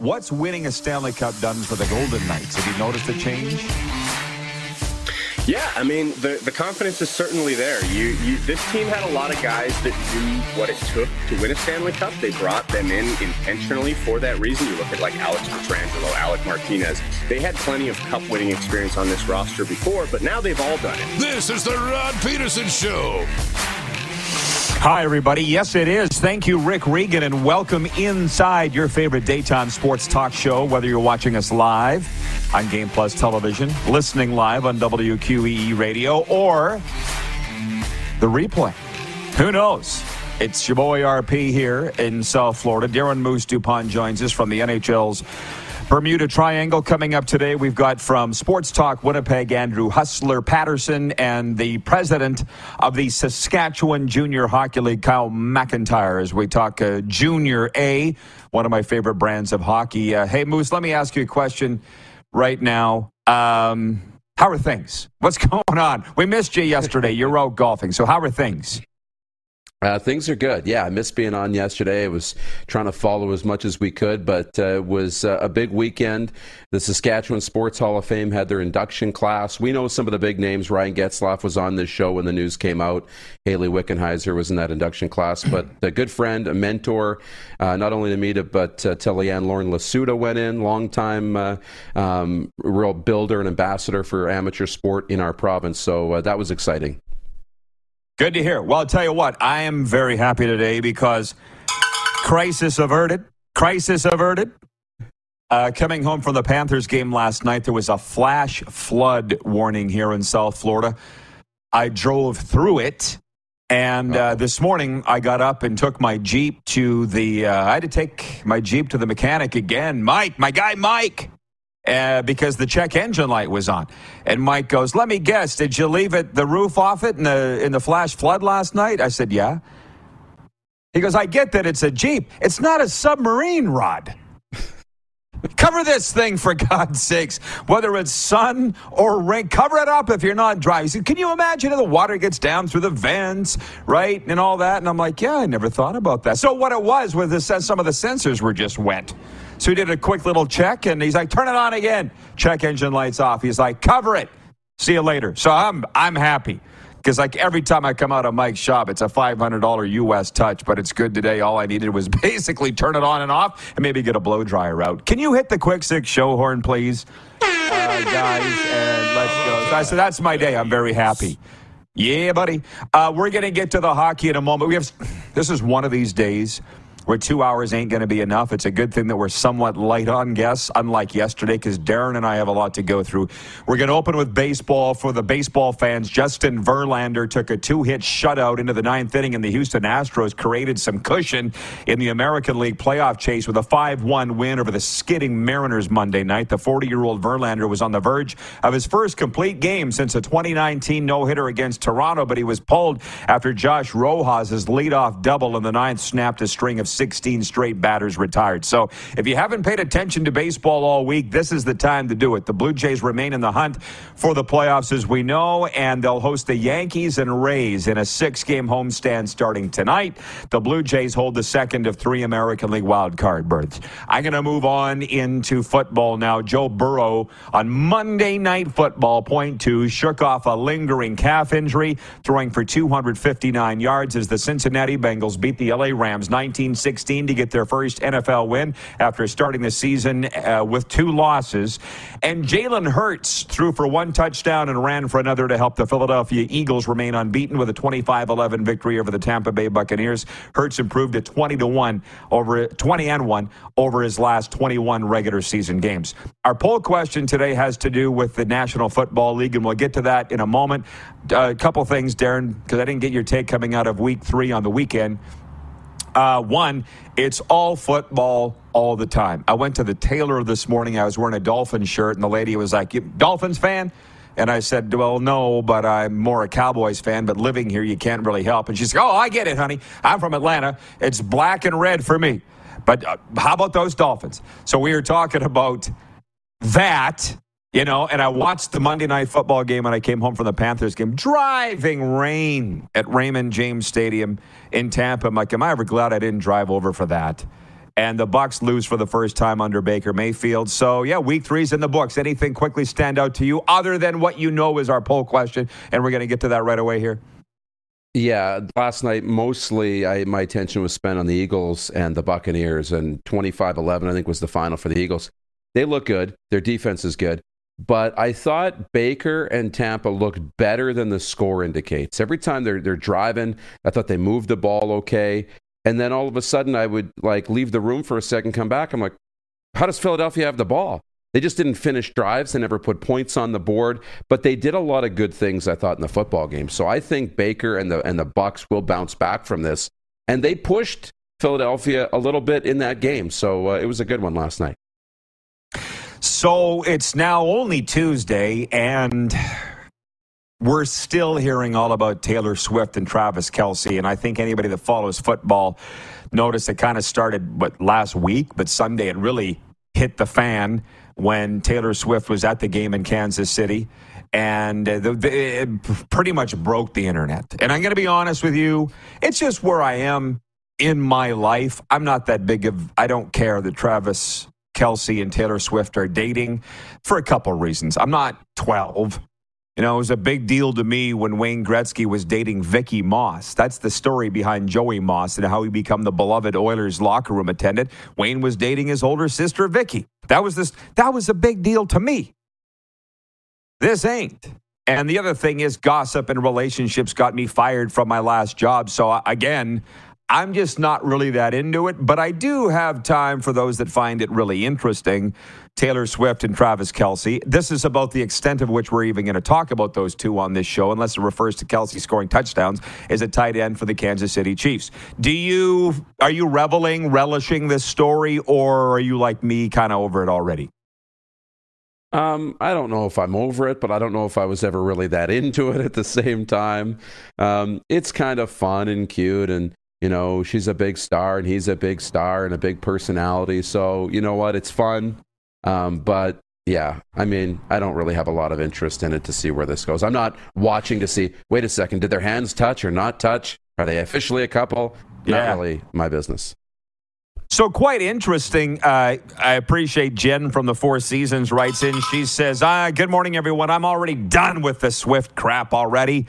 What's winning a Stanley Cup done for the Golden Knights? Have you noticed a change? Yeah, I mean the the confidence is certainly there. You, you this team had a lot of guys that knew what it took to win a Stanley Cup. They brought them in intentionally for that reason. You look at like Alex Pietrangelo, Alec Martinez. They had plenty of cup winning experience on this roster before, but now they've all done it. This is the Rod Peterson Show. Hi, everybody. Yes, it is. Thank you, Rick Regan, and welcome inside your favorite daytime sports talk show, whether you're watching us live on Game Plus Television, listening live on WQEE Radio, or the replay. Who knows? It's your boy RP here in South Florida. Darren Moose Dupont joins us from the NHL's Bermuda Triangle coming up today. We've got from Sports Talk Winnipeg, Andrew Hustler Patterson, and the president of the Saskatchewan Junior Hockey League, Kyle McIntyre, as we talk uh, Junior A, one of my favorite brands of hockey. Uh, hey, Moose, let me ask you a question right now. Um, how are things? What's going on? We missed you yesterday. You're out golfing. So, how are things? Uh, things are good. Yeah, I missed being on yesterday. I was trying to follow as much as we could, but uh, it was uh, a big weekend. The Saskatchewan Sports Hall of Fame had their induction class. We know some of the big names. Ryan Getzlaf was on this show when the news came out. Hayley Wickenheiser was in that induction class. But a good friend, a mentor, uh, not only to me, but uh, to Leanne Lauren Lasuda went in, longtime uh, um, real builder and ambassador for amateur sport in our province. So uh, that was exciting. Good to hear. Well, I'll tell you what, I am very happy today because crisis averted. Crisis averted. Uh, coming home from the Panthers game last night, there was a flash flood warning here in South Florida. I drove through it. And uh, this morning, I got up and took my Jeep to the. Uh, I had to take my Jeep to the mechanic again. Mike, my guy Mike, uh, because the check engine light was on. And Mike goes, "Let me guess, did you leave it the roof off it in the in the flash flood last night?" I said, "Yeah." He goes, "I get that it's a Jeep. It's not a submarine, Rod." Cover this thing for God's sakes. Whether it's sun or rain, cover it up if you're not driving. Can you imagine if the water gets down through the vents, right, and all that? And I'm like, yeah, I never thought about that. So what it was was this, some of the sensors were just wet. So he did a quick little check, and he's like, turn it on again. Check engine lights off. He's like, cover it. See you later. So I'm I'm happy. Because like every time I come out of Mike's shop, it's a $500 US touch, but it's good today. All I needed was basically turn it on and off and maybe get a blow dryer out. Can you hit the quick six show horn, please? Uh, guys, and let's go. So I said, that's my day. I'm very happy. Yeah, buddy. Uh, we're to get to the hockey in a moment. We have This is one of these days where two hours ain't going to be enough. It's a good thing that we're somewhat light on guests, unlike yesterday, because Darren and I have a lot to go through. We're going to open with baseball for the baseball fans. Justin Verlander took a two hit shutout into the ninth inning, and the Houston Astros created some cushion in the American League playoff chase with a 5 1 win over the skidding Mariners Monday night. The 40 year old Verlander was on the verge of his first complete game since a 2019 no hitter against Toronto, but he was pulled after Josh Rojas' leadoff double in the ninth snapped a string of 16 straight batters retired. So if you haven't paid attention to baseball all week, this is the time to do it. The Blue Jays remain in the hunt for the playoffs, as we know, and they'll host the Yankees and Rays in a six game homestand starting tonight. The Blue Jays hold the second of three American League wild card berths. I'm going to move on into football now. Joe Burrow on Monday Night Football, point two, shook off a lingering calf injury, throwing for 259 yards as the Cincinnati Bengals beat the LA Rams 1916 to get their first NFL win after starting the season uh, with two losses. And Jalen Hurts threw for one touchdown and ran for another to help the Philadelphia Eagles remain unbeaten with a 25-11 victory over the Tampa Bay Buccaneers. Hurts improved to 20 to 1 over 20 and 1 over his last 21 regular season games. Our poll question today has to do with the National Football League and we'll get to that in a moment. Uh, a couple things, Darren, because I didn't get your take coming out of week 3 on the weekend. Uh, one, it's all football all the time. I went to the tailor this morning. I was wearing a Dolphin shirt, and the lady was like, Dolphins fan? And I said, Well, no, but I'm more a Cowboys fan, but living here, you can't really help. And she said, Oh, I get it, honey. I'm from Atlanta. It's black and red for me. But uh, how about those Dolphins? So we are talking about that you know, and I watched the Monday night football game when I came home from the Panthers game, driving rain at Raymond James Stadium in Tampa. I'm like, am I ever glad I didn't drive over for that? And the Bucks lose for the first time under Baker Mayfield. So yeah, week three's in the books. Anything quickly stand out to you other than what you know is our poll question? And we're going to get to that right away here. Yeah, last night mostly I, my attention was spent on the Eagles and the Buccaneers, and 25-11 I think was the final for the Eagles. They look good. Their defense is good. But I thought Baker and Tampa looked better than the score indicates. Every time they're they're driving, I thought they moved the ball okay. And then all of a sudden I would like leave the room for a second, come back. I'm like, how does Philadelphia have the ball? They just didn't finish drives. They never put points on the board, but they did a lot of good things. I thought in the football game. So I think Baker and the and the Bucks will bounce back from this, and they pushed Philadelphia a little bit in that game. So uh, it was a good one last night. So it's now only Tuesday, and we're still hearing all about Taylor Swift and Travis Kelce. And I think anybody that follows football noticed it kind of started but last week, but Sunday it really hit the fan when Taylor Swift was at the game in Kansas City. And uh, the, the, it pretty much broke the internet. And I'm going to be honest with you, it's just where I am in my life. I'm not that big of, I don't care that Travis Kelce and Taylor Swift are dating for a couple of reasons. I'm not 12. You know, it was a big deal to me when Wayne Gretzky was dating Vicki Moss. That's the story behind Joey Moss and how he became the beloved Oilers locker room attendant. Wayne was dating his older sister Vicki. That was this that was a big deal to me. This ain't. And the other thing is gossip and relationships got me fired from my last job. So again, I'm just not really that into it, but I do have time for those that find it really interesting. Taylor Swift and Travis Kelce. This is about the extent of which we're even going to talk about those two on this show, unless it refers to Kelce scoring touchdowns as a tight end for the Kansas City Chiefs. Do you are you reveling, relishing this story, or are you like me, kind of over it already? Um, I don't know if I'm over it, but I don't know if I was ever really that into it at the same time. Um, it's kind of fun and cute, and you know, she's a big star and he's a big star and a big personality. So, you know what? It's fun. Um, but yeah, I mean, I don't really have a lot of interest in it to see where this goes. I'm not watching to see, wait a second, did their hands touch or not touch? Are they officially a couple? Yeah. Not really my business. So quite interesting. Uh, I appreciate Jen from the Four Seasons writes in. She says, ah, "Good morning, everyone. I'm already done with the Swift crap already."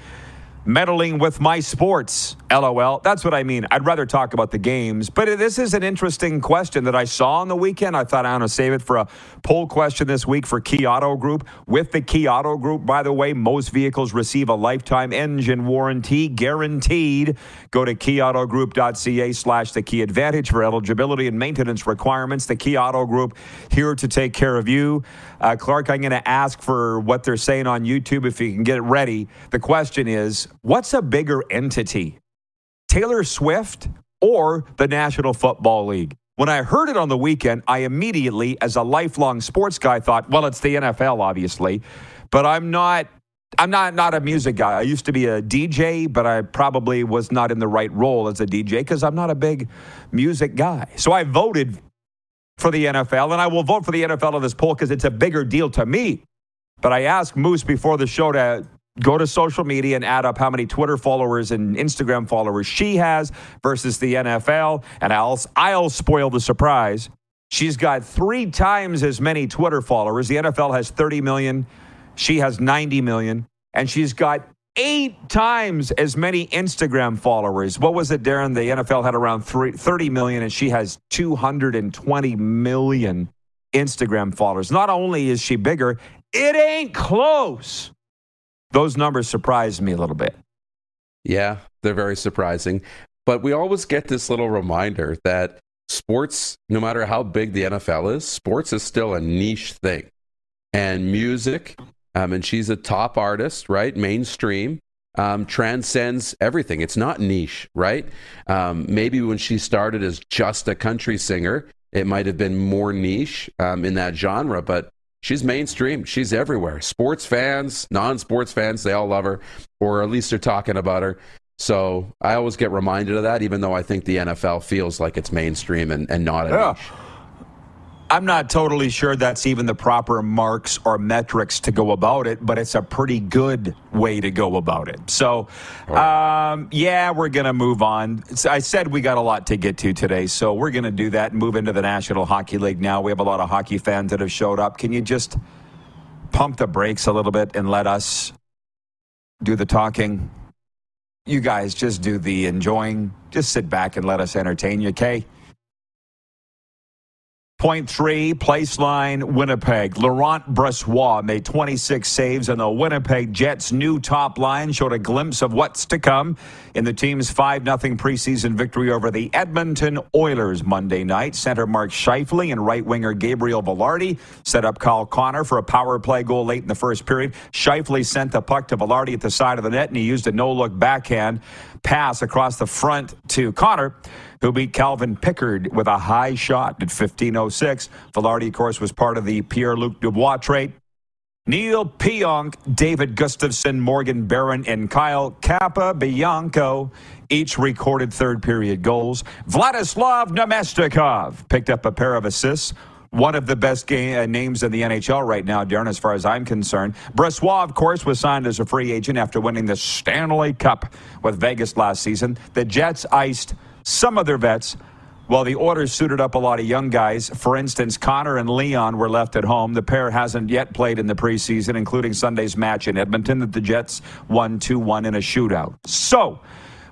Meddling with my sports. LOL. That's what I mean. I'd rather talk about the games. But this is an interesting question that I saw on the weekend. I thought I want to save it for a poll question this week for Key Auto Group. With the Key Auto Group, by the way, most vehicles receive a lifetime engine warranty guaranteed. Go to keyautogroup.ca slash the key advantage for eligibility and maintenance requirements. The Key Auto Group here to take care of you. Uh, Clark, I'm going to ask for what they're saying on YouTube if you can get it ready. The question is what's a bigger entity, Taylor Swift or the National Football League? When I heard it on the weekend, I immediately, as a lifelong sports guy, thought, well, it's the NFL, obviously, but I'm not I'm not not a music guy. I used to be a DJ, but I probably was not in the right role as a DJ because I'm not a big music guy. So I voted for the NFL, and I will vote for the NFL in this poll because it's a bigger deal to me. But I asked Moose before the show to go to social media and add up how many Twitter followers and Instagram followers she has versus the NFL, and I'll I'll spoil the surprise. She's got three times as many Twitter followers. The NFL has 30 million. She has 90 million. And she's got eight times as many Instagram followers. What was it, Darren? The NFL had around three, 30 million, and she has 220 million Instagram followers. Not only is she bigger, it ain't close. Those numbers surprised me a little bit. Yeah, they're very surprising. But we always get this little reminder that sports, no matter how big the NFL is, sports is still a niche thing. And music, um, and she's a top artist, right? Mainstream. Um, transcends everything. It's not niche, right? Um, maybe when she started as just a country singer, it might have been more niche um, in that genre, but she's mainstream. She's everywhere. Sports fans, non sports fans, they all love her, or at least they're talking about her. So I always get reminded of that, even though I think the NFL feels like it's mainstream and, and not a yeah. niche. I'm not totally sure that's even the proper marks or metrics to go about it, but it's a pretty good way to go about it. So, um, yeah, we're going to move on. I said we got a lot to get to today, so we're going to do that and move into the National Hockey League now. We have a lot of hockey fans that have showed up. Can you just pump the brakes a little bit and let us do the talking? You guys just do the enjoying. Just sit back and let us entertain you, okay? Point three, place line, Winnipeg. Laurent Brossoit made 26 saves, and the Winnipeg Jets' new top line showed a glimpse of what's to come in the team's 5 0 preseason victory over the Edmonton Oilers Monday night. Center Mark Scheifele and right winger Gabriel Vilardi set up Kyle Connor for a power play goal late in the first period. Scheifele sent the puck to Vilardi at the side of the net, and he used a no look backhand pass across the front to Connor who beat Calvin Pickard with a high shot at 15.06. Vilardi, of course, was part of the Pierre Luc Dubois trade. Neal Pionk, David Gustafsson, Morgan Barron, and Kyle Kappa Capobianco each recorded third period goals. Vladislav Namestnikov picked up a pair of assists. One of the best game, uh, names in the NHL right now, Darren, as far as I'm concerned. Brossoit, of course, was signed as a free agent after winning the Stanley Cup with Vegas last season. The Jets iced some of their vets. While the Oilers suited up a lot of young guys, for instance, Connor and Leon were left at home. The pair hasn't yet played in the preseason, including Sunday's match in Edmonton that the Jets won 2 1 in a shootout. So,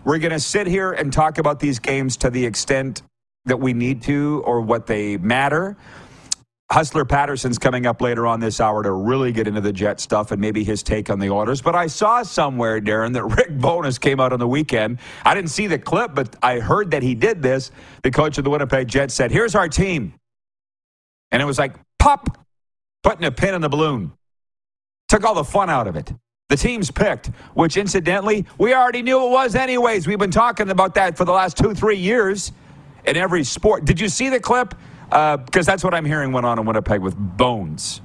we're going to sit here and talk about these games to the extent that we need to or what they matter. Hustler Patterson's coming up later on this hour to really get into the Jet stuff and maybe his take on the Oilers. But I saw somewhere, Darren, that Rick Bowness came out on the weekend. I didn't see the clip, but I heard that he did this. The coach of the Winnipeg Jets said, Here's our team. And it was like, pop, putting a pin in the balloon. Took all the fun out of it. The team's picked, which incidentally, we already knew it was anyways. We've been talking about that for the last two, three years in every sport. Did you see the clip? Because uh, that's what I'm hearing went on in Winnipeg with Bones.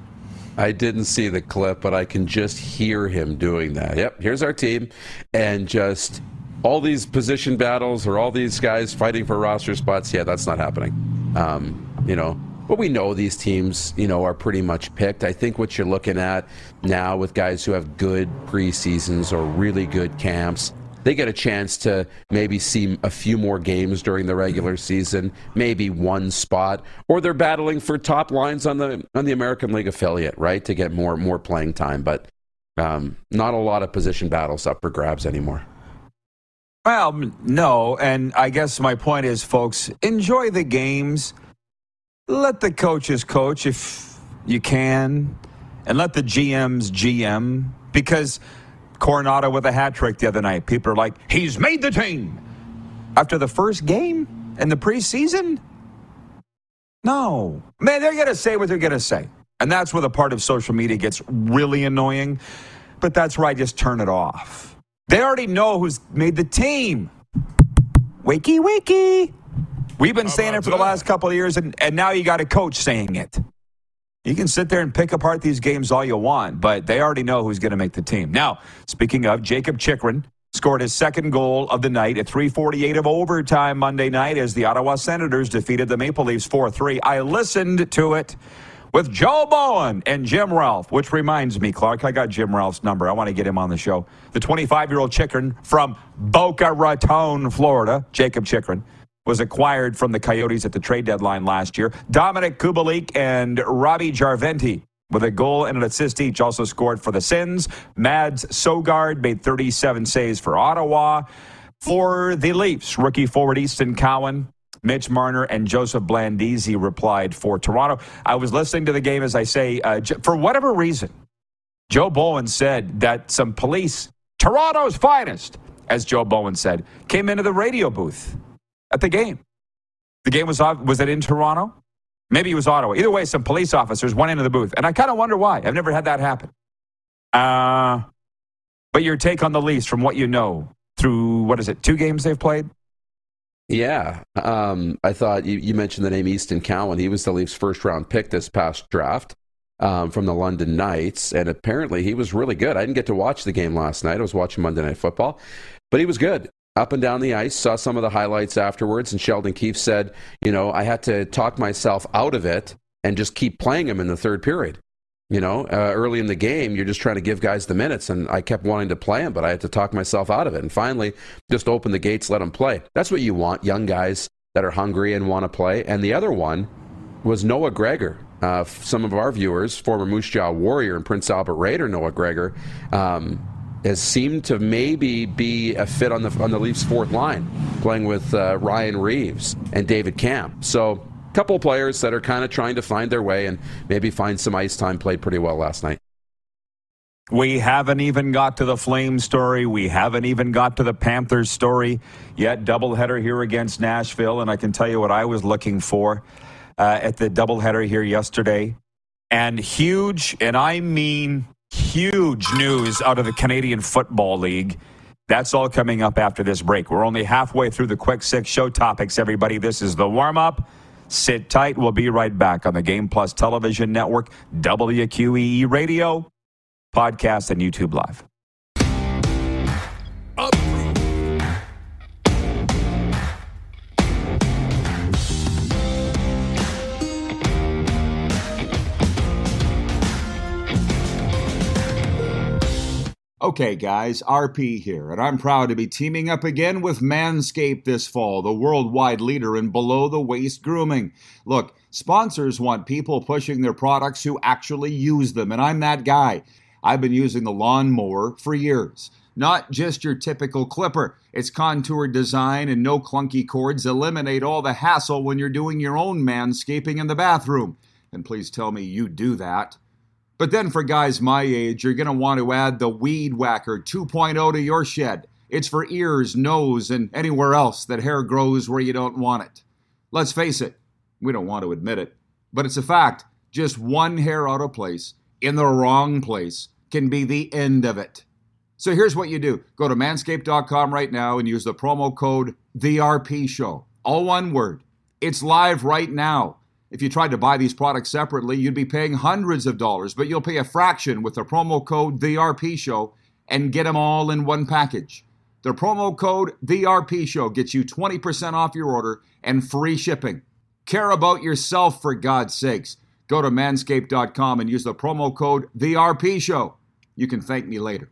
I didn't see the clip, but I can just hear him doing that. Yep, here's our team, and just all these position battles or all these guys fighting for roster spots. Yeah, that's not happening. Um, you know, but we know these teams, you know, are pretty much picked. I think what you're looking at now with guys who have good preseasons or really good camps they get a chance to maybe see a few more games during the regular season, maybe one spot, or they're battling for top lines on the on the American League affiliate, right, to get more more playing time. But um, not a lot of position battles up for grabs anymore. Well, no, and I guess my point is, folks, enjoy the games. Let the coaches coach if you can, and let the GMs GM because Coronato with a hat trick the other night. People are like, he's made the team. After the first game in the preseason? No. Man, they're going to say what they're going to say. And that's where the part of social media gets really annoying. But that's where I just turn it off. They already know who's made the team. Wakey, wakey. We've been saying it for the last couple of years, and, and now you got a coach saying it. You can sit there and pick apart these games all you want, but they already know who's going to make the team. Now, speaking of, Jacob Chychrun scored his second goal of the night at 348 of overtime Monday night as the Ottawa Senators defeated the Maple Leafs 4-3. I listened to it with Joe Bowen and Jim Ralph, which reminds me, Clark, I got Jim Ralph's number. I want to get him on the show. The 25-year-old Chychrun from Boca Raton, Florida, Jacob Chychrun was acquired from the Coyotes at the trade deadline last year. Dominik Kubalik and Roby Järventie with a goal and an assist each also scored for the Sens. Mads Søgaard made 37 saves for Ottawa. For the Leafs, rookie forward Easton Cowan, Mitch Marner, and Joseph Blandisi replied for Toronto. I was listening to the game, as I say, uh, for whatever reason, Joe Bowen said that some police, Toronto's finest, as Joe Bowen said, came into the radio booth at the game. The game was was it in Toronto? Maybe it was Ottawa. Either way, some police officers went into the booth, and I kind of wonder why. I've never had that happen. Uh, but your take on the Leafs from what you know through what is it? Two games they've played. Yeah, um, I thought you, you, mentioned the name Easton Cowan. He was the Leafs' first round pick this past draft um, from the London Knights, and apparently he was really good. I didn't get to watch the game last night. I was watching Monday Night Football, but he was good up and down the ice, saw some of the highlights afterwards, and Sheldon Keefe said, you know, I had to talk myself out of it and just keep playing him in the third period. You know, uh, early in the game, you're just trying to give guys the minutes, and I kept wanting to play him, but I had to talk myself out of it. And finally, just open the gates, let him play. That's what you want, young guys that are hungry and want to play. And the other one was Noah Gregor. Uh, some of our viewers, former Moose Jaw Warrior and Prince Albert Raider Noah Gregor, um, has seemed to maybe be a fit on the on the Leafs' fourth line, playing with uh, Ryan Reaves and David Kämpf. So, a couple players that are kind of trying to find their way and maybe find some ice time. Played pretty well last night. We haven't even got to the Flames story. We haven't even got to the Panthers story yet. Doubleheader here against Nashville, and I can tell you what I was looking for uh, at the doubleheader here yesterday. And huge, and I mean huge news out of the Canadian Football League. That's all coming up after this break. We're only halfway through the quick six show topics, everybody. This is the warm up. Sit tight. We'll be right back on the Game Plus Television Network, WQEE Radio, podcast, and YouTube Live. Okay, guys, RP here, and I'm proud to be teaming up again with Manscaped this fall, the worldwide leader in below the waist grooming. Look, sponsors want people pushing their products who actually use them, and I'm that guy. I've been using the lawnmower for years. Not just your typical clipper. Its contoured design and no clunky cords eliminate all the hassle when you're doing your own manscaping in the bathroom. And please tell me you do that. But then for guys my age, you're going to want to add the Weed Whacker 2.0 to your shed. It's for ears, nose, and anywhere else that hair grows where you don't want it. Let's face it, we don't want to admit it, but it's a fact. Just one hair out of place in the wrong place can be the end of it. So here's what you do go to manscaped.com right now and use the promo code TheRPShow. All one word. It's live right now. If you tried to buy these products separately, you'd be paying hundreds of dollars, but you'll pay a fraction with the promo code The Show and get them all in one package. The promo code The Show gets you 20% off your order and free shipping. Care about yourself for God's sakes. Go to manscaped.com and use the promo code The Show. You can thank me later.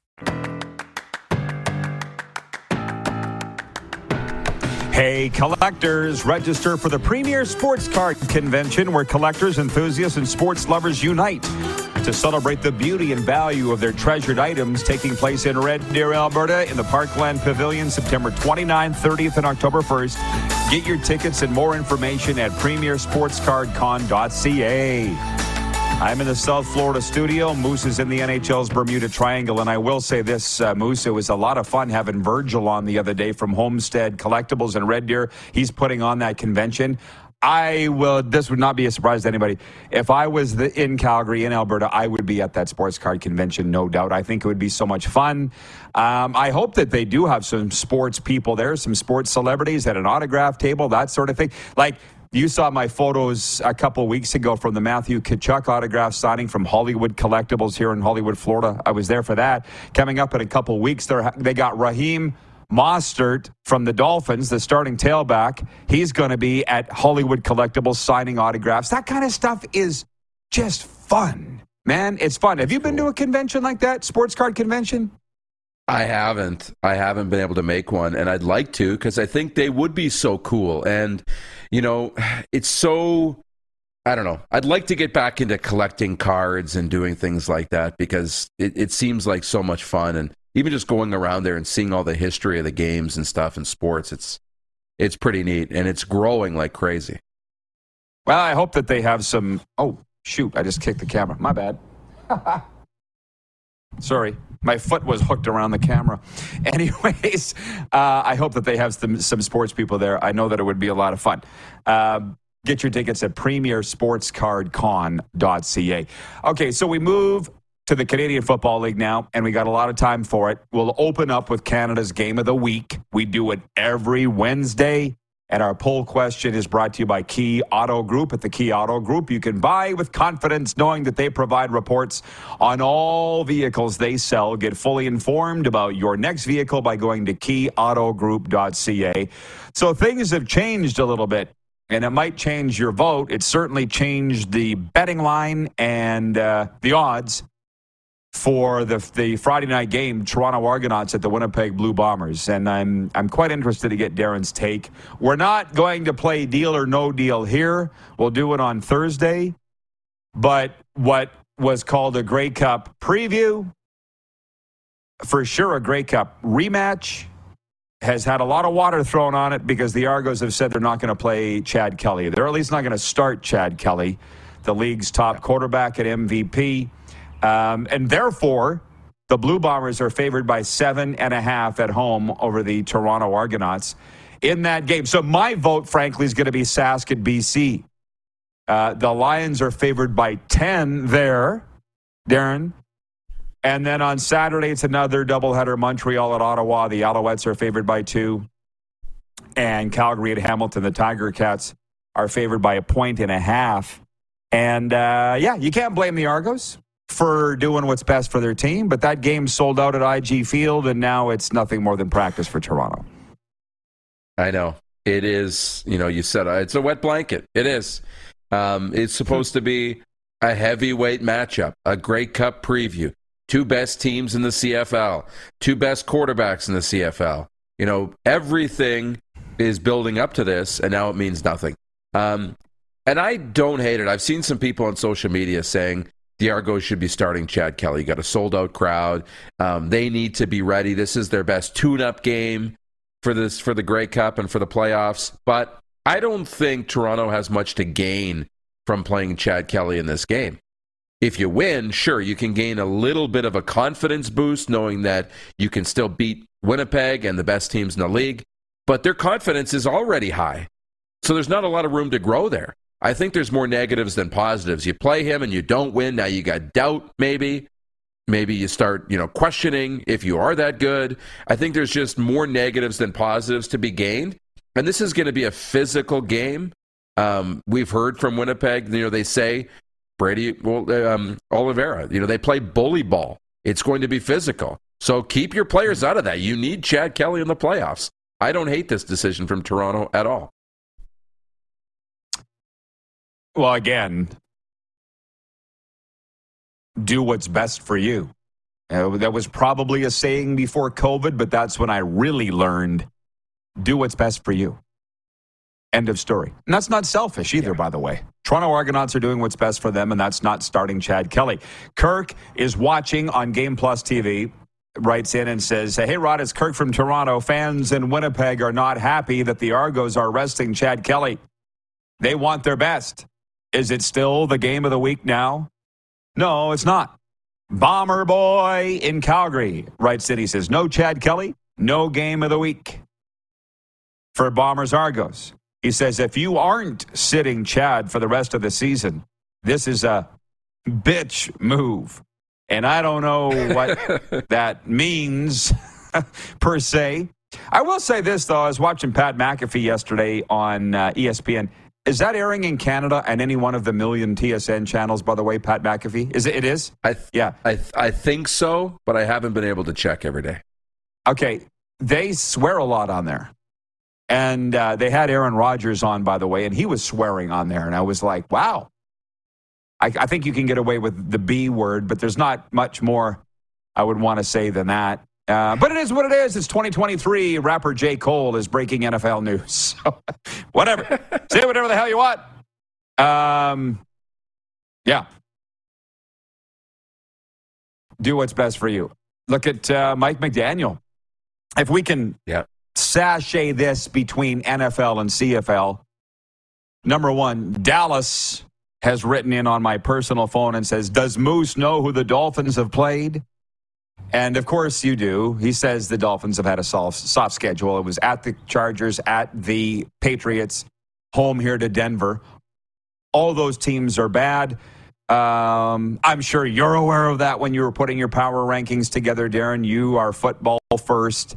Hey, collectors, register for the Premier Sports Card Convention where collectors, enthusiasts, and sports lovers unite to celebrate the beauty and value of their treasured items taking place in Red Deer, Alberta in the Parkland Pavilion September 29th, 30th, and October 1st. Get your tickets and more information at premiersportscardcon.ca. I'm in the South Florida studio. Moose is in the NHL's Bermuda Triangle. And I will say this, uh, Moose, it was a lot of fun having Virgil on the other day from Homestead Collectibles in Red Deer. He's putting on that convention. I will, this would not be a surprise to anybody. If I was the, in Calgary, in Alberta, I would be at that sports card convention, no doubt. I think it would be so much fun. Um, I hope that they do have some sports people there, some sports celebrities at an autograph table, that sort of thing. Like, you saw my photos a couple weeks ago from the Matthew Tkachuk autograph signing from Hollywood Collectibles here in Hollywood, Florida. I was there for that. Coming up in a couple weeks, they got Raheem Mostert from the Dolphins, the starting tailback. He's going to be at Hollywood Collectibles signing autographs. That kind of stuff is just fun, man. It's fun. Have you been to a convention like that, sports card convention? I haven't. I haven't been able to make one, and I'd like to because I think they would be so cool. And you know, it's so. I don't know. I'd like to get back into collecting cards and doing things like that because it, it seems like so much fun. And even just going around there and seeing all the history of the games and stuff and sports, it's it's pretty neat and it's growing like crazy. Well, I hope that they have some. Oh shoot! I just kicked the camera. My bad. Sorry, my foot was hooked around the camera. Anyways, uh, I hope that they have some, some sports people there. I know that it would be a lot of fun. Uh, get your tickets at premiersportscardcon.ca. Okay, so we move to the Canadian Football League now, and we got a lot of time for it. We'll open up with Canada's Game of the Week. We do it every Wednesday. And our poll question is brought to you by Key Auto Group. At the Key Auto Group, you can buy with confidence knowing that they provide reports on all vehicles they sell. Get fully informed about your next vehicle by going to keyautogroup.ca. So things have changed a little bit, and it might change your vote. It certainly changed the betting line and uh, the odds for the the Friday night game, Toronto Argonauts at the Winnipeg Blue Bombers, and I'm I'm quite interested to get Darren's take. We're not going to play deal or no deal here. We'll do it on Thursday, but what was called a Grey Cup preview, for sure a Grey Cup rematch, has had a lot of water thrown on it because the Argos have said they're not going to play Chad Kelly. They're at least not going to start Chad Kelly, the league's top quarterback at MVP. Um, and therefore, the Blue Bombers are favored by seven and a half at home over the Toronto Argonauts in that game. So my vote, frankly, is going to be Sask at BC. Uh, the Lions are favored by 10 there, Darren. And then on Saturday, it's another doubleheader Montreal at Ottawa. The Alouettes are favored by two. And Calgary at Hamilton. The Tiger Cats are favored by a point and a half. And uh, yeah, you can't blame the Argos for doing what's best for their team. But that game sold out at IG Field, and now it's nothing more than practice for Toronto. I know. It is, you know, you said it's a wet blanket. It is. Um, it's supposed to be a heavyweight matchup, a Grey Cup preview, two best teams in the CFL, two best quarterbacks in the CFL. You know, everything is building up to this, and now it means nothing. Um, And I don't hate it. I've seen some people on social media saying the Argos should be starting Chad Kelly. You got a sold out crowd. Um, they need to be ready. This is their best tune up game for this for the Grey Cup and for the playoffs. But I don't think Toronto has much to gain from playing Chad Kelly in this game. If you win, sure, you can gain a little bit of a confidence boost knowing that you can still beat Winnipeg and the best teams in the league, but their confidence is already high. So there's not a lot of room to grow there. I think there's more negatives than positives. You play him and you don't win, now you got doubt maybe. Maybe you start, you know, questioning if you are that good. I think there's just more negatives than positives to be gained. And this is going to be a physical game. Um, we've heard from Winnipeg, you know, they say Brady, well, um, Oliveira, you know, they play bully ball. It's going to be physical. So keep your players out of that. You need Chad Kelly in the playoffs. I don't hate this decision from Toronto at all. Well, again, do what's best for you. Uh, that was probably a saying before COVID, but that's when I really learned do what's best for you. End of story. And that's not selfish either, yeah. by the way. Toronto Argonauts are doing what's best for them, and that's not starting Chad Kelly. Kirk is watching on Game Plus TV, writes in and says, Hey, Rod, it's Kirk from Toronto. Fans in Winnipeg are not happy that the Argos are resting Chad Kelly. They want their best. Is it still the game of the week now? No, it's not. Bomber Boy in Calgary writes in, he says, No Chad Kelly, no game of the week for Bombers Argos. He says, if you aren't sitting Chad for the rest of the season, this is a bitch move. And I don't know what that means per se. I will say this, though. I was watching Pat McAfee yesterday on uh, ESPN. Is that airing in Canada and any one of the million TSN channels, by the way, Pat McAfee? Is it, it is? I th- yeah. I, th- I think so, but I haven't been able to check every day. Okay. They swear a lot on there. And uh, they had Aaron Rodgers on, by the way, and he was swearing on there. And I was like, wow. I, I think you can get away with the B word, but there's not much more I would want to say than that. Uh, but it is what it is. It's 2023. Rapper J. Cole is breaking NFL news. So, whatever. Say whatever the hell you want. Um, yeah. Do what's best for you. Look at uh, Mike McDaniel. If we can yeah sashay this between NFL and CFL. Number one, Dallas has written in on my personal phone and says, Does Moose know who the Dolphins have played? And of course you do. He says the Dolphins have had a soft, soft schedule. It was at the Chargers, at the Patriots, home here to Denver. All those teams are bad. Um, I'm sure you're aware of that when you were putting your power rankings together, Darren. You are football first.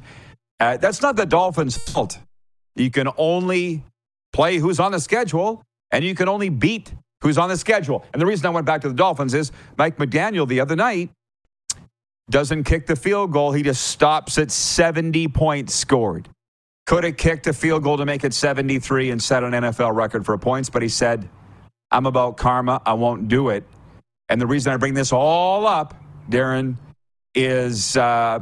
Uh, that's not the Dolphins' fault. You can only play who's on the schedule, and you can only beat who's on the schedule. And the reason I went back to the Dolphins is Mike McDaniel the other night doesn't kick the field goal. He just stops at 70 points scored. Could have kicked a field goal to make it 73 and set an NFL record for points, but he said, I'm about karma. I won't do it. And the reason I bring this all up, Darren, is uh,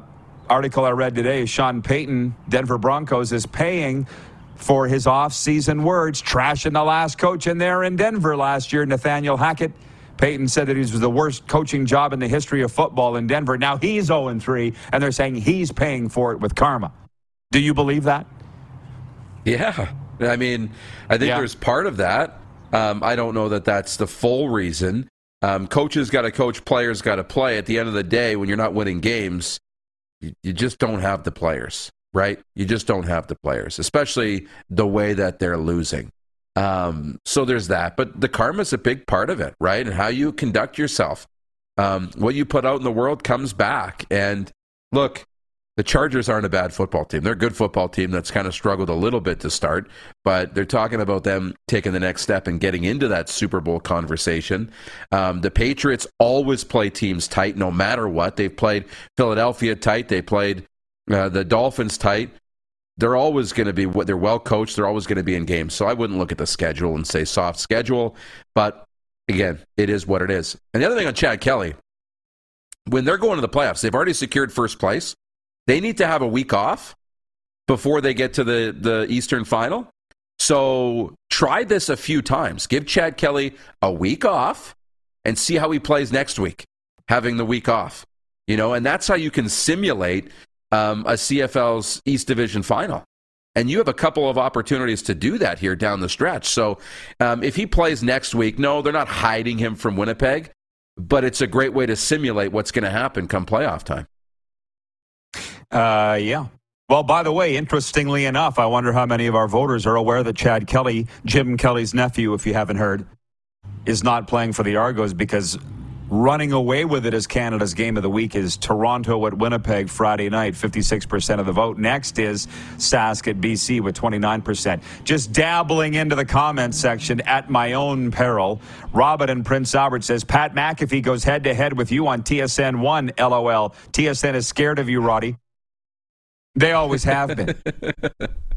article I read today, Sean Payton, Denver Broncos, is paying for his off-season words, trashing the last coach in there in Denver last year, Nathaniel Hackett. Payton said that he was the worst coaching job in the history of football in Denver. Now he's 0 3, and they're saying he's paying for it with karma. Do you believe that? Yeah. I mean, I think yeah. there's part of that. Um, I don't know that that's the full reason. Um, coaches got to coach, players got to play. At the end of the day, when you're not winning games, you, you just don't have the players, right? You just don't have the players, especially the way that they're losing. Um, so there's that. But the karma is a big part of it, right? And how you conduct yourself. Um, what you put out in the world comes back. And look, the Chargers aren't a bad football team. They're a good football team that's kind of struggled a little bit to start, but they're talking about them taking the next step and getting into that Super Bowl conversation. Um, the Patriots always play teams tight no matter what. They've played Philadelphia tight, they played uh, the Dolphins tight. They're always going to be they're well coached. They're always going to be in games. So I wouldn't look at the schedule and say soft schedule, but again, it is what it is. And the other thing on Chad Kelly, when they're going to the playoffs, they've already secured first place. They need to have a week off before they get to the, the Eastern final. So try this a few times. Give Chad Kelly a week off and see how he plays next week, having the week off. You know, and that's how you can simulate um, a CFL's East Division final. And you have a couple of opportunities to do that here down the stretch. So um, if he plays next week, no, they're not hiding him from Winnipeg, but it's a great way to simulate what's going to happen come playoff time. Uh, yeah. Well, by the way, interestingly enough, I wonder how many of our voters are aware that Chad Kelly, Jim Kelly's nephew, if you haven't heard, is not playing for the Argos because running away with it as Canada's game of the week is Toronto at Winnipeg Friday night, 56% of the vote. Next is Sask at BC with 29%. Just dabbling into the comments section at my own peril. Robin and Prince Albert says Pat McAfee goes head to head with you on TSN 1, LOL. TSN is scared of you, Roddy. They always have been.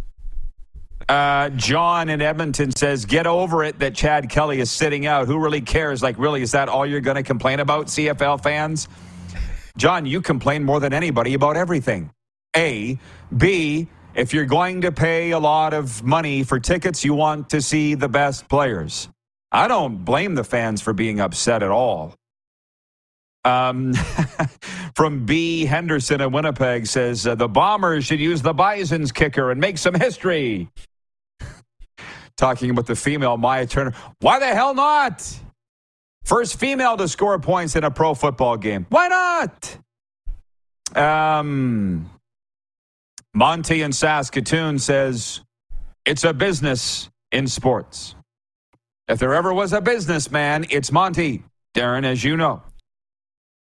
Uh, John in Edmonton says, "Get over it that Chad Kelly is sitting out. Who really cares? Like, really, is that all you're going to complain about, CFL fans?" John, you complain more than anybody about everything. A, B. If you're going to pay a lot of money for tickets, you want to see the best players. I don't blame the fans for being upset at all. Um, from B. Henderson in Winnipeg says uh, the Bombers should use the Bison's kicker and make some history. Talking about the female Maya Turner. Why the hell not? First female to score points in a pro football game. Why not? Um, Monty in Saskatoon says it's a business in sports. If there ever was a businessman, it's Monty. Darren, as you know.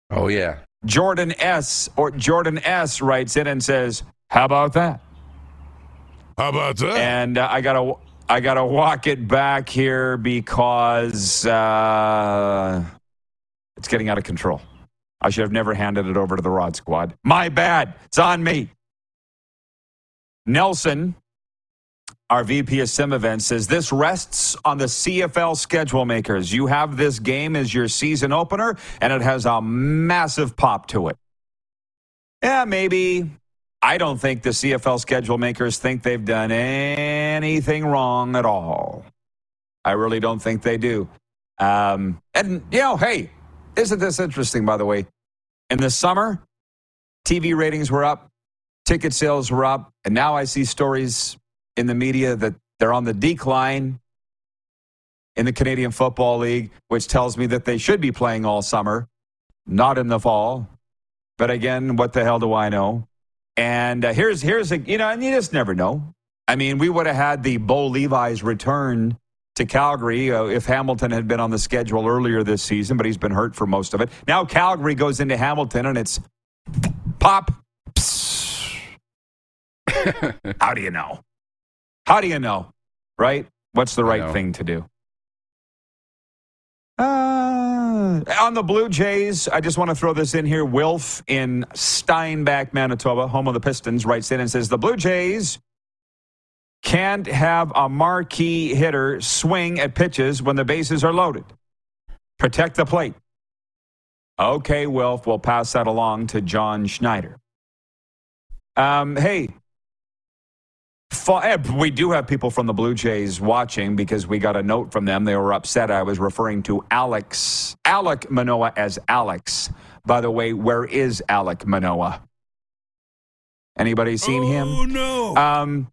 Oh, yeah. Jordan S. or Jordan S. writes in and says, "How about that?" How about that? And uh, I gotta I gotta walk it back here because uh, it's getting out of control. I should have never handed it over to the Rod Squad. My bad. It's on me. Nelson, our VP of Sim Events, says this rests on the CFL schedule makers. You have this game as your season opener, and it has a massive pop to it. Yeah, maybe. I don't think the CFL schedule makers think they've done anything wrong at all. I really don't think they do. Um, and, you know, hey, isn't this interesting, by the way? In the summer, TV ratings were up, ticket sales were up, and now I see stories in the media that they're on the decline in the Canadian Football League, which tells me that they should be playing all summer, not in the fall. But again, what the hell do I know? And uh, here's here's a you know, and you just never know. I mean, we would have had the Bo Levi's return to Calgary uh, if Hamilton had been on the schedule earlier this season, but he's been hurt for most of it. Now Calgary goes into Hamilton, and it's pop. How do you know? How do you know? Right? What's the right thing to do? Uh, on the Blue Jays, I just want to throw this in here. Wilf in Steinbach, Manitoba, home of the Pistons, writes in and says the Blue Jays can't have a marquee hitter swing at pitches when the bases are loaded. Protect the plate. Okay, Wilf, we'll pass that along to John Schneider. Um, hey, we do have people from the Blue Jays watching because we got a note from them. They were upset. I was referring to Alex, Alek Manoah as Alex. By the way, where is Alek Manoah? Anybody seen oh, him? Oh, no. Um,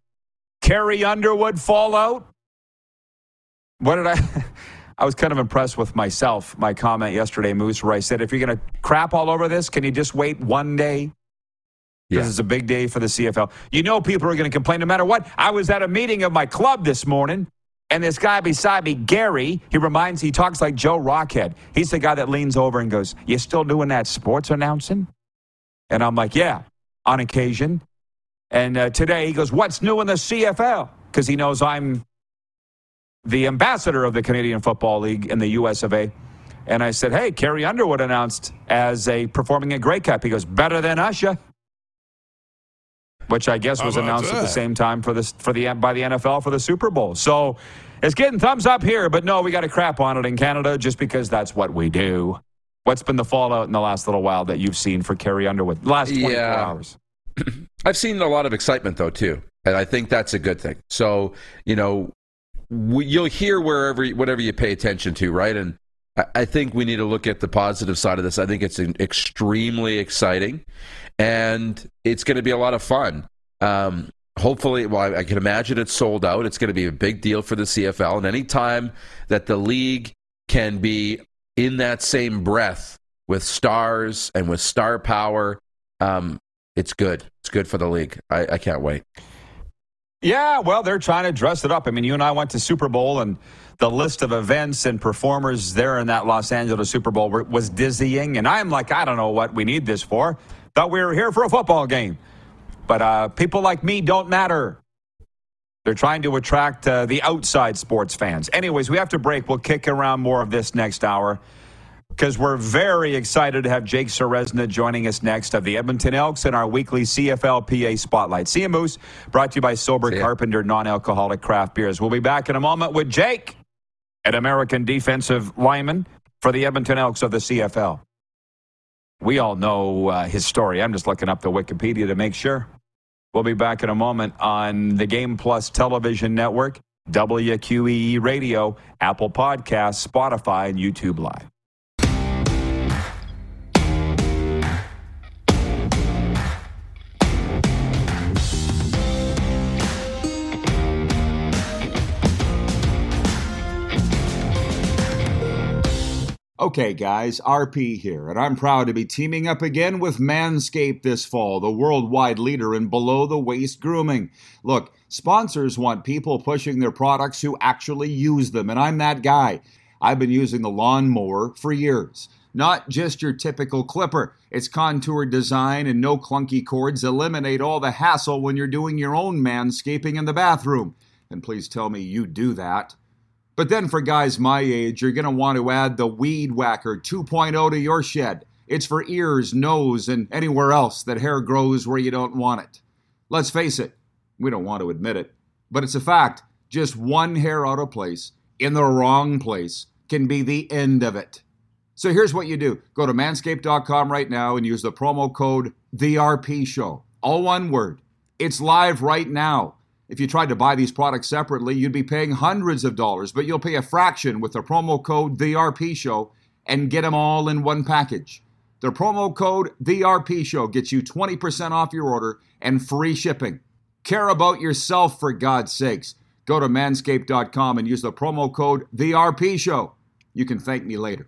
Carrie Underwood fallout. What did I? I was kind of impressed with myself. My comment yesterday, Moose, where I said, if you're going to crap all over this, can you just wait one day? because yeah. it's a big day for the CFL. You know, people are going to complain no matter what. I was at a meeting of my club this morning, and this guy beside me, Gary, he reminds, he talks like Joe Rockhead. He's the guy that leans over and goes, You still doing that sports announcing? And I'm like, Yeah, on occasion. And uh, today he goes, What's new in the CFL? Because he knows I'm the ambassador of the Canadian Football League in the US of A. And I said, Hey, Carrie Underwood announced as a performing at Grey Cup. He goes, Better than Usher which I guess was announced that? at the same time for this for the by the NFL for the Super Bowl. So it's getting thumbs up here, but no, we got to crap on it in Canada just because that's what we do. What's been the fallout in the last little while that you've seen for Carrie Underwood? Last 24 yeah. hours. I've seen a lot of excitement though too, and I think that's a good thing. So you know, you'll hear wherever whatever you pay attention to, right? And I think we need to look at the positive side of this. I think it's extremely exciting, and it's going to be a lot of fun. Um, hopefully, well, I can imagine it's sold out. It's going to be a big deal for the CFL, and any time that the league can be in that same breath with stars and with star power, um, it's good. It's good for the league. I, I can't wait. Yeah, well, they're trying to dress it up. I mean, you and I went to Super Bowl, and the list of events and performers there in that Los Angeles Super Bowl was dizzying. And I'm like, I don't know what we need this for. Thought we were here for a football game. But uh, people like me don't matter. They're trying to attract uh, the outside sports fans. Anyways, we have to break. We'll kick around more of this next hour because we're very excited to have Jake Ceresna joining us next of the Edmonton Elks in our weekly CFLPA Spotlight. See you, Moose. Brought to you by Sober Carpenter Non-Alcoholic Craft Beers. We'll be back in a moment with Jake, an American defensive lineman for the Edmonton Elks of the CFL. We all know uh, his story. I'm just looking up the Wikipedia to make sure. We'll be back in a moment on the Game Plus television network, WQEE Radio, Apple Podcasts, Spotify, and YouTube Live. Okay, guys, RP here, and I'm proud to be teaming up again with Manscaped this fall, the worldwide leader in below the waist grooming. Look, sponsors want people pushing their products who actually use them, and I'm that guy. I've been using the lawnmower for years. Not just your typical clipper. Its contoured design and no clunky cords eliminate all the hassle when you're doing your own manscaping in the bathroom. And please tell me you do that. But then for guys my age, you're going to want to add the Weed Whacker 2.0 to your shed. It's for ears, nose, and anywhere else that hair grows where you don't want it. Let's face it, we don't want to admit it, but it's a fact. Just one hair out of place in the wrong place can be the end of it. So here's what you do go to manscaped.com right now and use the promo code TheRPShow. All one word. It's live right now. If you tried to buy these products separately, you'd be paying hundreds of dollars, but you'll pay a fraction with the promo code TheRP Show and get them all in one package. The promo code TheRP Show gets you 20% off your order and free shipping. Care about yourself for God's sakes. Go to manscaped.com and use the promo code TheRP Show. You can thank me later.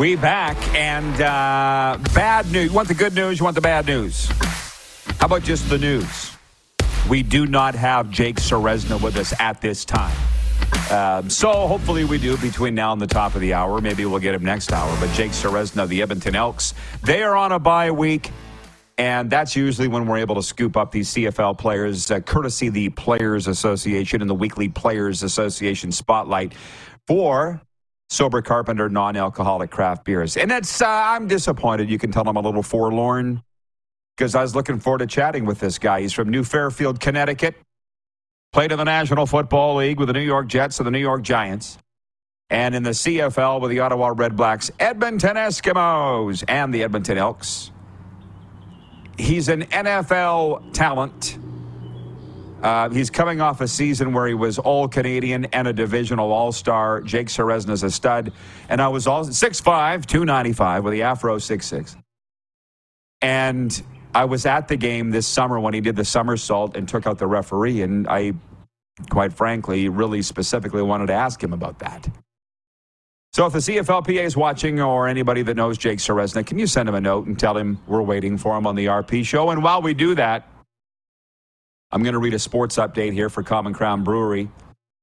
We back and uh, bad news. You want the good news? You want the bad news? How about just the news? We do not have Jake Ceresna with us at this time. Um, so hopefully we do between now and the top of the hour. Maybe we'll get him next hour. But Jake Ceresna, the Edmonton Elks, they are on a bye week. And that's usually when we're able to scoop up these CFL players, uh, courtesy the Players Association and the weekly Players Association spotlight for Sober Carpenter non-alcoholic craft beers. And it's uh, I'm disappointed. You can tell I'm a little forlorn because I was looking forward to chatting with this guy. He's from New Fairfield, Connecticut. Played in the National Football League with the New York Jets and the New York Giants. And in the CFL with the Ottawa Red Blacks, Edmonton Eskimos, and the Edmonton Elks. He's an NFL talent Uh, he's coming off a season where he was all Canadian and a divisional all star. Jake Ceresna's a stud. And I was all 6'5, 295 with the Afro 6'6. And I was at the game this summer when he did the somersault and took out the referee. And I, quite frankly, really specifically wanted to ask him about that. So if the CFLPA is watching or anybody that knows Jake Ceresna, can you send him a note and tell him we're waiting for him on the RP show? And while we do that, I'm going to read a sports update here for Common Crown Brewery.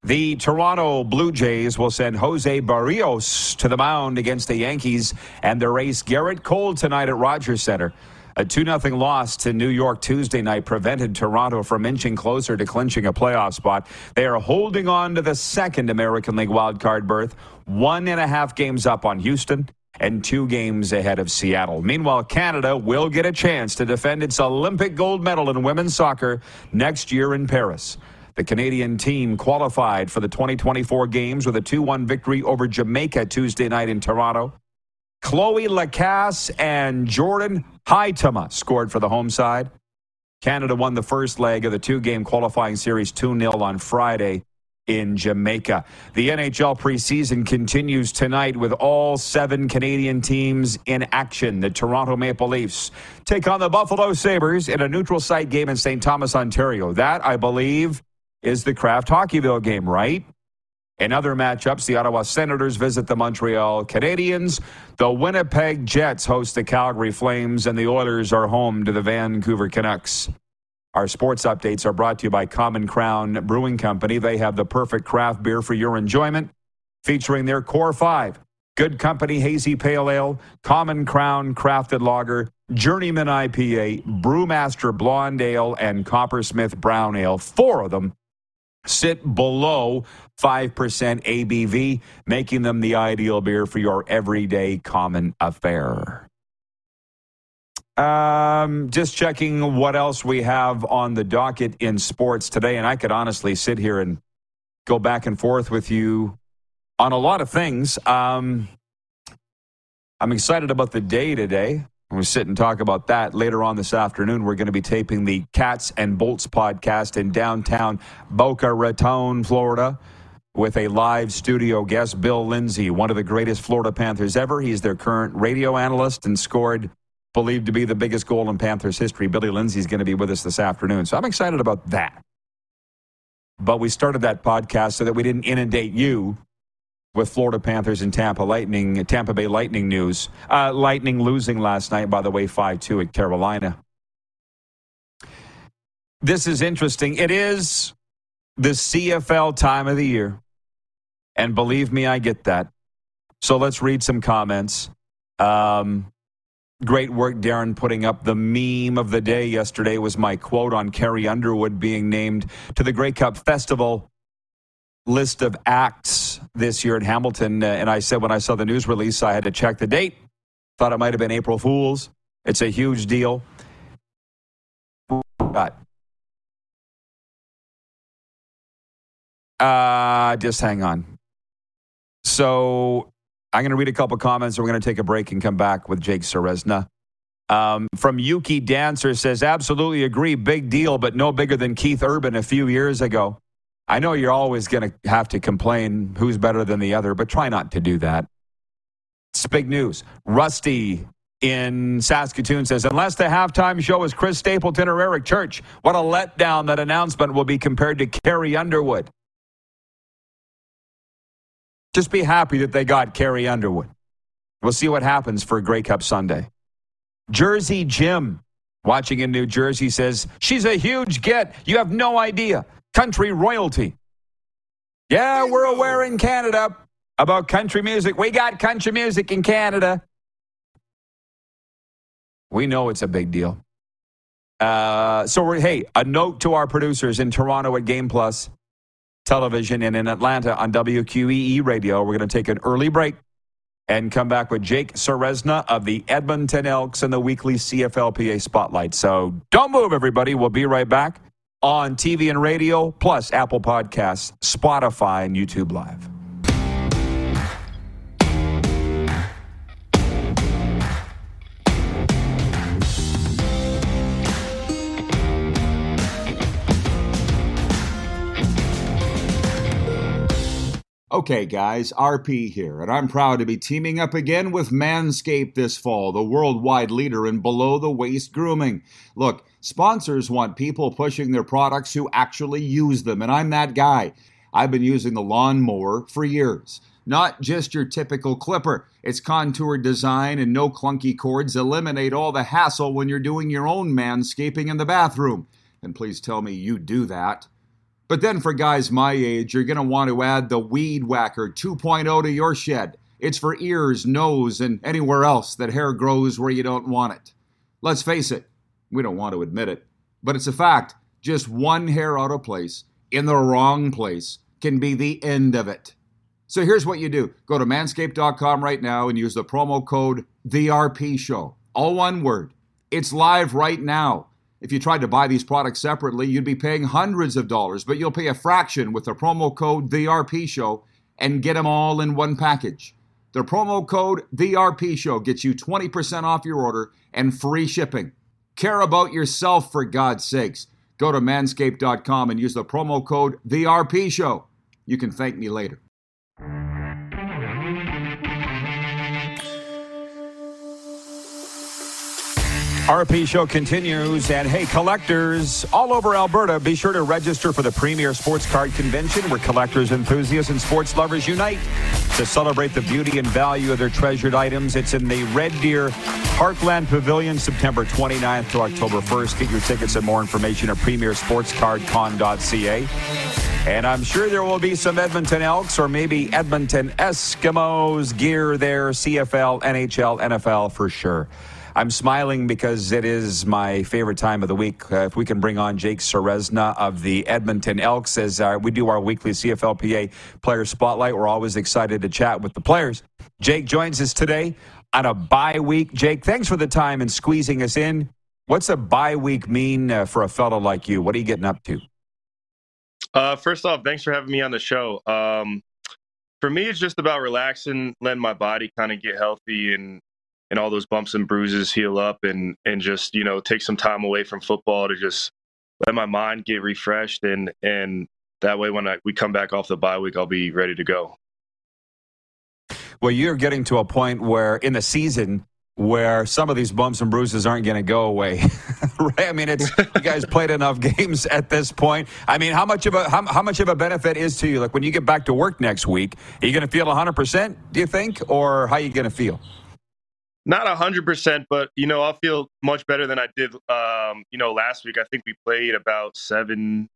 The Toronto Blue Jays will send Jose Berrios to the mound against the Yankees and their ace Gerrit Cole tonight at Rogers Center. A 2 0 loss to New York Tuesday night prevented Toronto from inching closer to clinching a playoff spot. They are holding on to the second American League wildcard berth, one and a half games up on Houston and two games ahead of Seattle. Meanwhile, Canada will get a chance to defend its Olympic gold medal in women's soccer next year in Paris. The Canadian team qualified for the 2024 games with a 2 1 victory over Jamaica Tuesday night in Toronto. Cloé Lacasse and Jordan Huitema scored for the home side. Canada won the first leg of the two game qualifying series 2 0 on Friday in Jamaica. The NHL preseason continues tonight with all seven Canadian teams in action. The Toronto Maple Leafs take on the Buffalo Sabres in a neutral site game in St. Thomas, Ontario. That, I believe, is the Kraft Hockeyville game, right? In other matchups, the Ottawa Senators visit the Montreal Canadiens. The Winnipeg Jets host the Calgary Flames, and the Oilers are home to the Vancouver Canucks. Our sports updates are brought to you by Common Crown Brewing Company. They have the perfect craft beer for your enjoyment, featuring their Core 5, Good Company Hazy Pale Ale, Common Crown Crafted Lager, Journeyman IPA, Brewmaster Blonde Ale, and Coppersmith Brown Ale. Four of them sit below 5% ABV, making them the ideal beer for your everyday common affair. Um, just checking what else we have on the docket in sports today. And I could honestly sit here and go back and forth with you on a lot of things. Um, I'm excited about the day today. We'll sit and talk about that later on this afternoon. We're going to be taping the Cats and Bolts podcast in downtown Boca Raton, Florida, with a live studio guest, Bill Lindsay, one of the greatest Florida Panthers ever. He's their current radio analyst and scored, believed to be the biggest goal in Panthers history. Billy Lindsay is going to be with us this afternoon. So I'm excited about that. But we started that podcast so that we didn't inundate you with Florida Panthers and Tampa Lightning, Tampa Bay Lightning news. Uh, Lightning losing last night, by the way, 5 2 at Carolina. This is interesting. It is the CFL time of the year. And believe me, I get that. So let's read some comments. Um, great work, Darren, putting up the meme of the day yesterday was my quote on Carrie Underwood being named to the Grey Cup Festival list of acts this year in Hamilton. Uh, and I said when I saw the news release, I had to check the date. Thought it might have been April Fool's. It's a huge deal. But uh, just hang on. So I'm going to read a couple comments. and We're going to take a break and come back with Jake Ceresna. Um, from Yuki Dancer says, absolutely agree. Big deal, but no bigger than Keith Urban a few years ago. I know you're always going to have to complain who's better than the other, but try not to do that. It's big news. Rusty in Saskatoon says, unless the halftime show is Chris Stapleton or Eric Church, what a letdown that announcement will be compared to Carrie Underwood. Just be happy that they got Carrie Underwood. We'll see what happens for Grey Cup Sunday. Jersey Jim, watching in New Jersey, says, She's a huge get. You have no idea country royalty. Yeah, we're aware in Canada about country music. We got country music in Canada. We know it's a big deal. Uh, so hey, a note to our producers in Toronto at Game Plus Television and in Atlanta on WQEE Radio. We're going to take an early break and come back with Jake Ceresna of the Edmonton Elks and the weekly CFLPA Spotlight. So don't move, everybody. We'll be right back on TV and radio, plus Apple Podcasts, Spotify, and YouTube Live. Okay, guys, RP here, and I'm proud to be teaming up again with Manscaped this fall, the worldwide leader in below the waist grooming. Look, sponsors want people pushing their products who actually use them, and I'm that guy. I've been using the lawnmower for years. Not just your typical clipper. Its contoured design and no clunky cords eliminate all the hassle when you're doing your own manscaping in the bathroom. And please tell me you do that. But then for guys my age, you're going to want to add the Weed Whacker 2.0 to your shed. It's for ears, nose, and anywhere else that hair grows where you don't want it. Let's face it, we don't want to admit it, but it's a fact. Just one hair out of place, in the wrong place, can be the end of it. So here's what you do go to manscaped.com right now and use the promo code TheRPShow. All one word. It's live right now. If you tried to buy these products separately, you'd be paying hundreds of dollars, but you'll pay a fraction with the promo code TheRPShow and get them all in one package. The promo code TheRPShow gets you 20% off your order and free shipping. Care about yourself for God's sakes. Go to manscaped.com and use the promo code TheRPShow. You can thank me later. RP Show continues. And hey, collectors all over Alberta, be sure to register for the Premier Sports Card Convention where collectors, enthusiasts, and sports lovers unite to celebrate the beauty and value of their treasured items. It's in the Red Deer Parkland Pavilion, September 29th to October 1st. Get your tickets and more information at premiersportscardcon.ca. And I'm sure there will be some Edmonton Elks or maybe Edmonton Eskimos gear there, CFL, NHL, NFL for sure. I'm smiling because it is my favorite time of the week. Uh, if we can bring on Jake Ceresna of the Edmonton Elks as uh, we do our weekly CFLPA player spotlight, we're always excited to chat with the players. Jake joins us today on a bye week. Jake, thanks for the time and squeezing us in. What's a bye week mean uh, for a fellow like you? What are you getting up to? Uh, first off, thanks for having me on the show. Um, for me, it's just about relaxing, letting my body kind of get healthy and and all those bumps and bruises heal up and and just you know take some time away from football to just let my mind get refreshed and and that way when I, we come back off the bye week I'll be ready to go. Well, you're getting to a point where in the season where some of these bumps and bruises aren't going to go away, right? I mean, it's you guys played enough games at this point. I mean, how much of a how, how much of a benefit is to you? Like when you get back to work next week, are you going to feel 100 percent? Do you think, or how are you going to feel? Not a hundred percent, but you know, I'll feel much better than I did. Um, you know, last week I think we played about seven,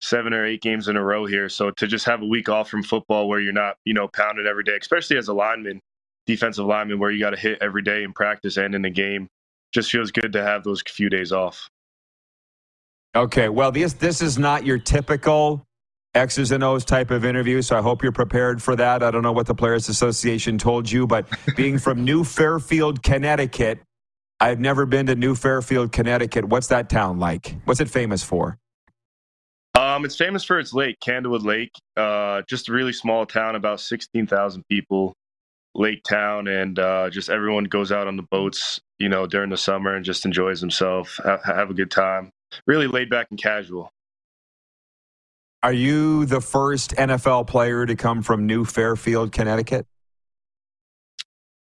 seven or eight games in a row here. So to just have a week off from football where you're not, you know, pounded every day, especially as a lineman, defensive lineman, where you got to hit every day in practice and in the game, just feels good to have those few days off. Okay, well, this this is not your typical X's and O's type of interview. So I hope you're prepared for that. I don't know what the Players Association told you, but being from New Fairfield, Connecticut, I've never been to New Fairfield, Connecticut. What's that town like? What's it famous for? Um, it's famous for its lake, Candlewood Lake. Uh, just a really small town, about 16,000 people, lake town, and uh, just everyone goes out on the boats, you know, during the summer and just enjoys themselves, ha- have a good time. Really laid back and casual. Are you the first NFL player to come from New Fairfield, Connecticut?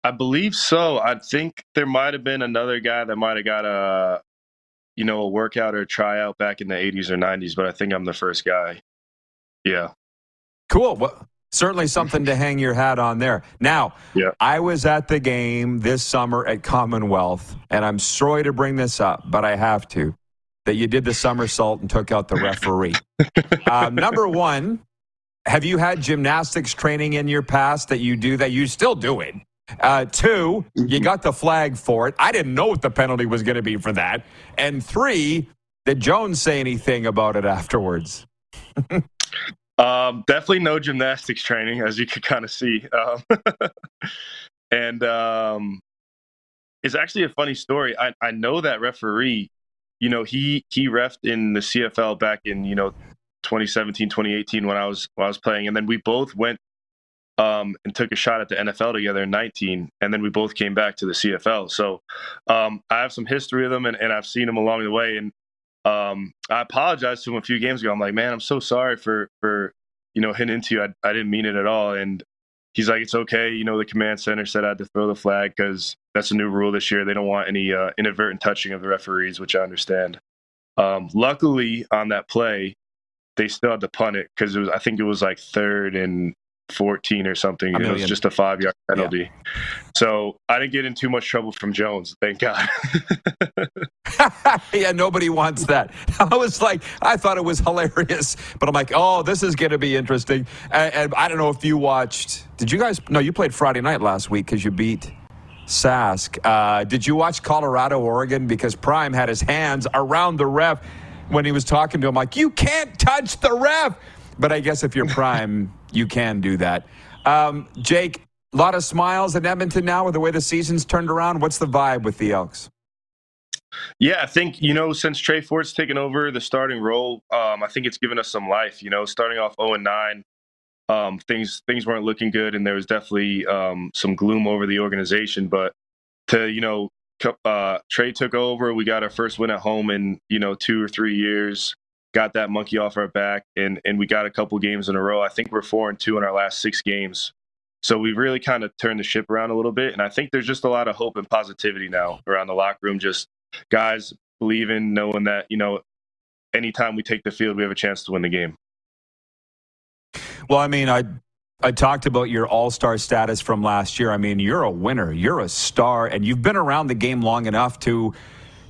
I believe so. I think there might have been another guy that might have got a, you know, a workout or a tryout back in the 80s or 90s, but I think I'm the first guy. Yeah. Cool. Well, certainly something to hang your hat on there. Now, yeah. I was at the game this summer at Commonwealth, and I'm sorry to bring this up, but I have to that you did the somersault and took out the referee. uh, number one, have you had gymnastics training in your past that you do that you still do it? Uh, two, you mm-hmm. got the flag for it. I didn't know what the penalty was going to be for that. And three, did Jones say anything about it afterwards? um, definitely no gymnastics training, as you could kind of see. Um, and um, it's actually a funny story. I, I know that referee you know, he he refed in the CFL back in you know 2017, 2018 when I was when I was playing, and then we both went um, and took a shot at the NFL together in 19, and then we both came back to the CFL. So um, I have some history of them, and, and I've seen them along the way. And um, I apologized to him a few games ago. I'm like, man, I'm so sorry for for you know, hitting into you. I, I didn't mean it at all. And he's like, it's okay. You know, the command center said I had to throw the flag because that's a new rule this year. They don't want any uh, inadvertent touching of the referees, which I understand. Um, luckily, on that play, they still had to punt it because it was. I think it was like third and 14 or something. It was just a five yard penalty. Yeah. So I didn't get in too much trouble from Jones, thank God. yeah, nobody wants that. I was like, I thought it was hilarious, but I'm like, oh, this is going to be interesting. And, and, I don't know if you watched, did you guys, no, you played Friday night last week because you beat Sask. Uh, did you watch Colorado, Oregon? Because Prime had his hands around the ref when he was talking to him, like, you can't touch the ref. But I guess if you're Prime, you can do that. Um, Jake, a lot of smiles in Edmonton now with the way the season's turned around. What's the vibe with the Elks? Yeah, I think, you know, since Tre Ford's taken over the starting role, um, I think it's given us some life. You know, starting off 0 and 9, um, things things weren't looking good, and there was definitely um, some gloom over the organization. But to, you know, uh, Tre took over, we got our first win at home in, you know, two or three years got that monkey off our back, and and we got a couple games in a row. I think we're four and two in our last six games. So we really kind of turned the ship around a little bit, and I think there's just a lot of hope and positivity now around the locker room. Just guys believing, knowing that you know, anytime we take the field, we have a chance to win the game. Well, I mean, I I talked about your all star status from last year. I mean, you're a winner, you're a star, and you've been around the game long enough to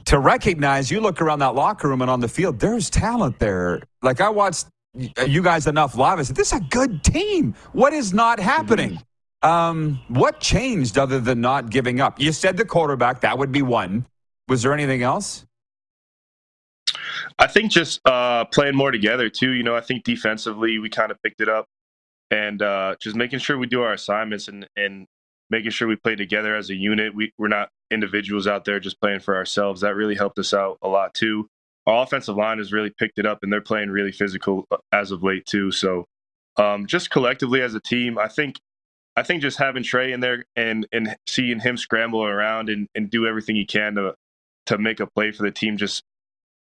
to recognize you look around that locker room and on the field, there's talent there. Like I watched you guys enough live. I said, this is a good team. What is not happening? Um, what changed other than not giving up? You said the quarterback, that would be one. Was there anything else? I think just uh, playing more together too. You know, I think defensively we kind of picked it up, and uh, just making sure we do our assignments and and making sure we play together as a unit. We we're not individuals out there just playing for ourselves. That really helped us out a lot too. Our offensive line has really picked it up, and they're playing really physical uh, as of late too. So, um, just collectively as a team, I think, I think just having Tre in there and and seeing him scramble around and, and do everything he can to to make a play for the team, just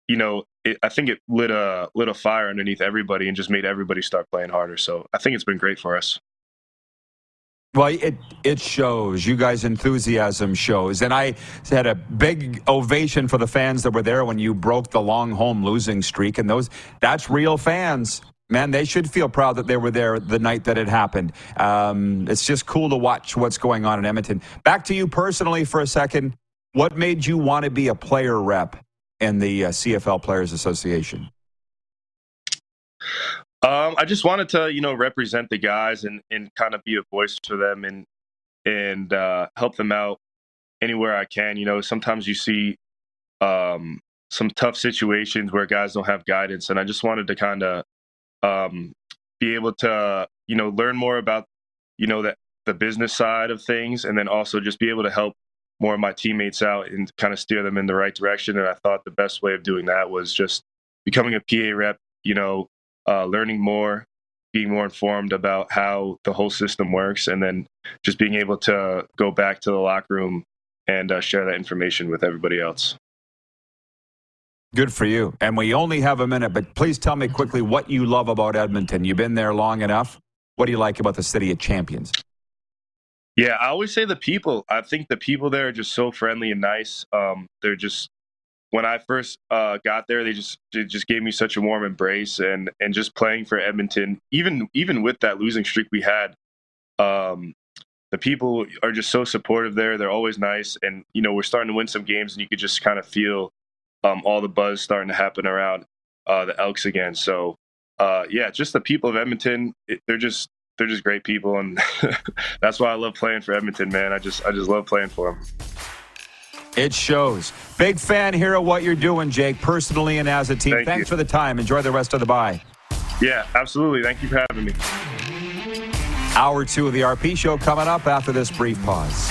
you know, it, I think it lit a lit a fire underneath everybody and just made everybody start playing harder. So I think it's been great for us. Well, it it shows. You guys' enthusiasm shows, and I had a big ovation for the fans that were there when you broke the long home losing streak, and those that's real fans. Man, they should feel proud that they were there the night that it happened. Um, it's just cool to watch what's going on in Edmonton. Back to you personally for a second. What made you want to be a player rep in the uh, CFL Players Association? Um, I just wanted to, you know, represent the guys and, and kind of be a voice for them and and uh, help them out anywhere I can. You know, sometimes you see um, some tough situations where guys don't have guidance, and I just wanted to kind of um, be able to, you know, learn more about, you know, that the business side of things, and then also just be able to help more of my teammates out and kind of steer them in the right direction. And I thought the best way of doing that was just becoming a PA rep. You know, uh, learning more, being more informed about how the whole system works, and then just being able to go back to the locker room and uh, share that information with everybody else. Good for you. And we only have a minute, but please tell me quickly what you love about Edmonton. You've been there long enough. What do you like about the city of champions? Yeah, I always say the people. I think the people there are just so friendly and nice. Um, they're just when I first uh, got there, they just they just gave me such a warm embrace, and and just playing for Edmonton, even even with that losing streak we had, um, the people are just so supportive there. They're always nice, and you know we're starting to win some games, and you could just kind of feel um, all the buzz starting to happen around uh, the Elks again. So uh, yeah, just the people of Edmonton, it, they're just they're just great people, and that's why I love playing for Edmonton, man. I just I just love playing for them. It shows. Big fan here of what you're doing, Jake, personally and as a team. Thank Thanks you. for the time. Enjoy the rest of the bye. Yeah, absolutely. Thank you for having me. Hour two of the RP show coming up after this brief pause.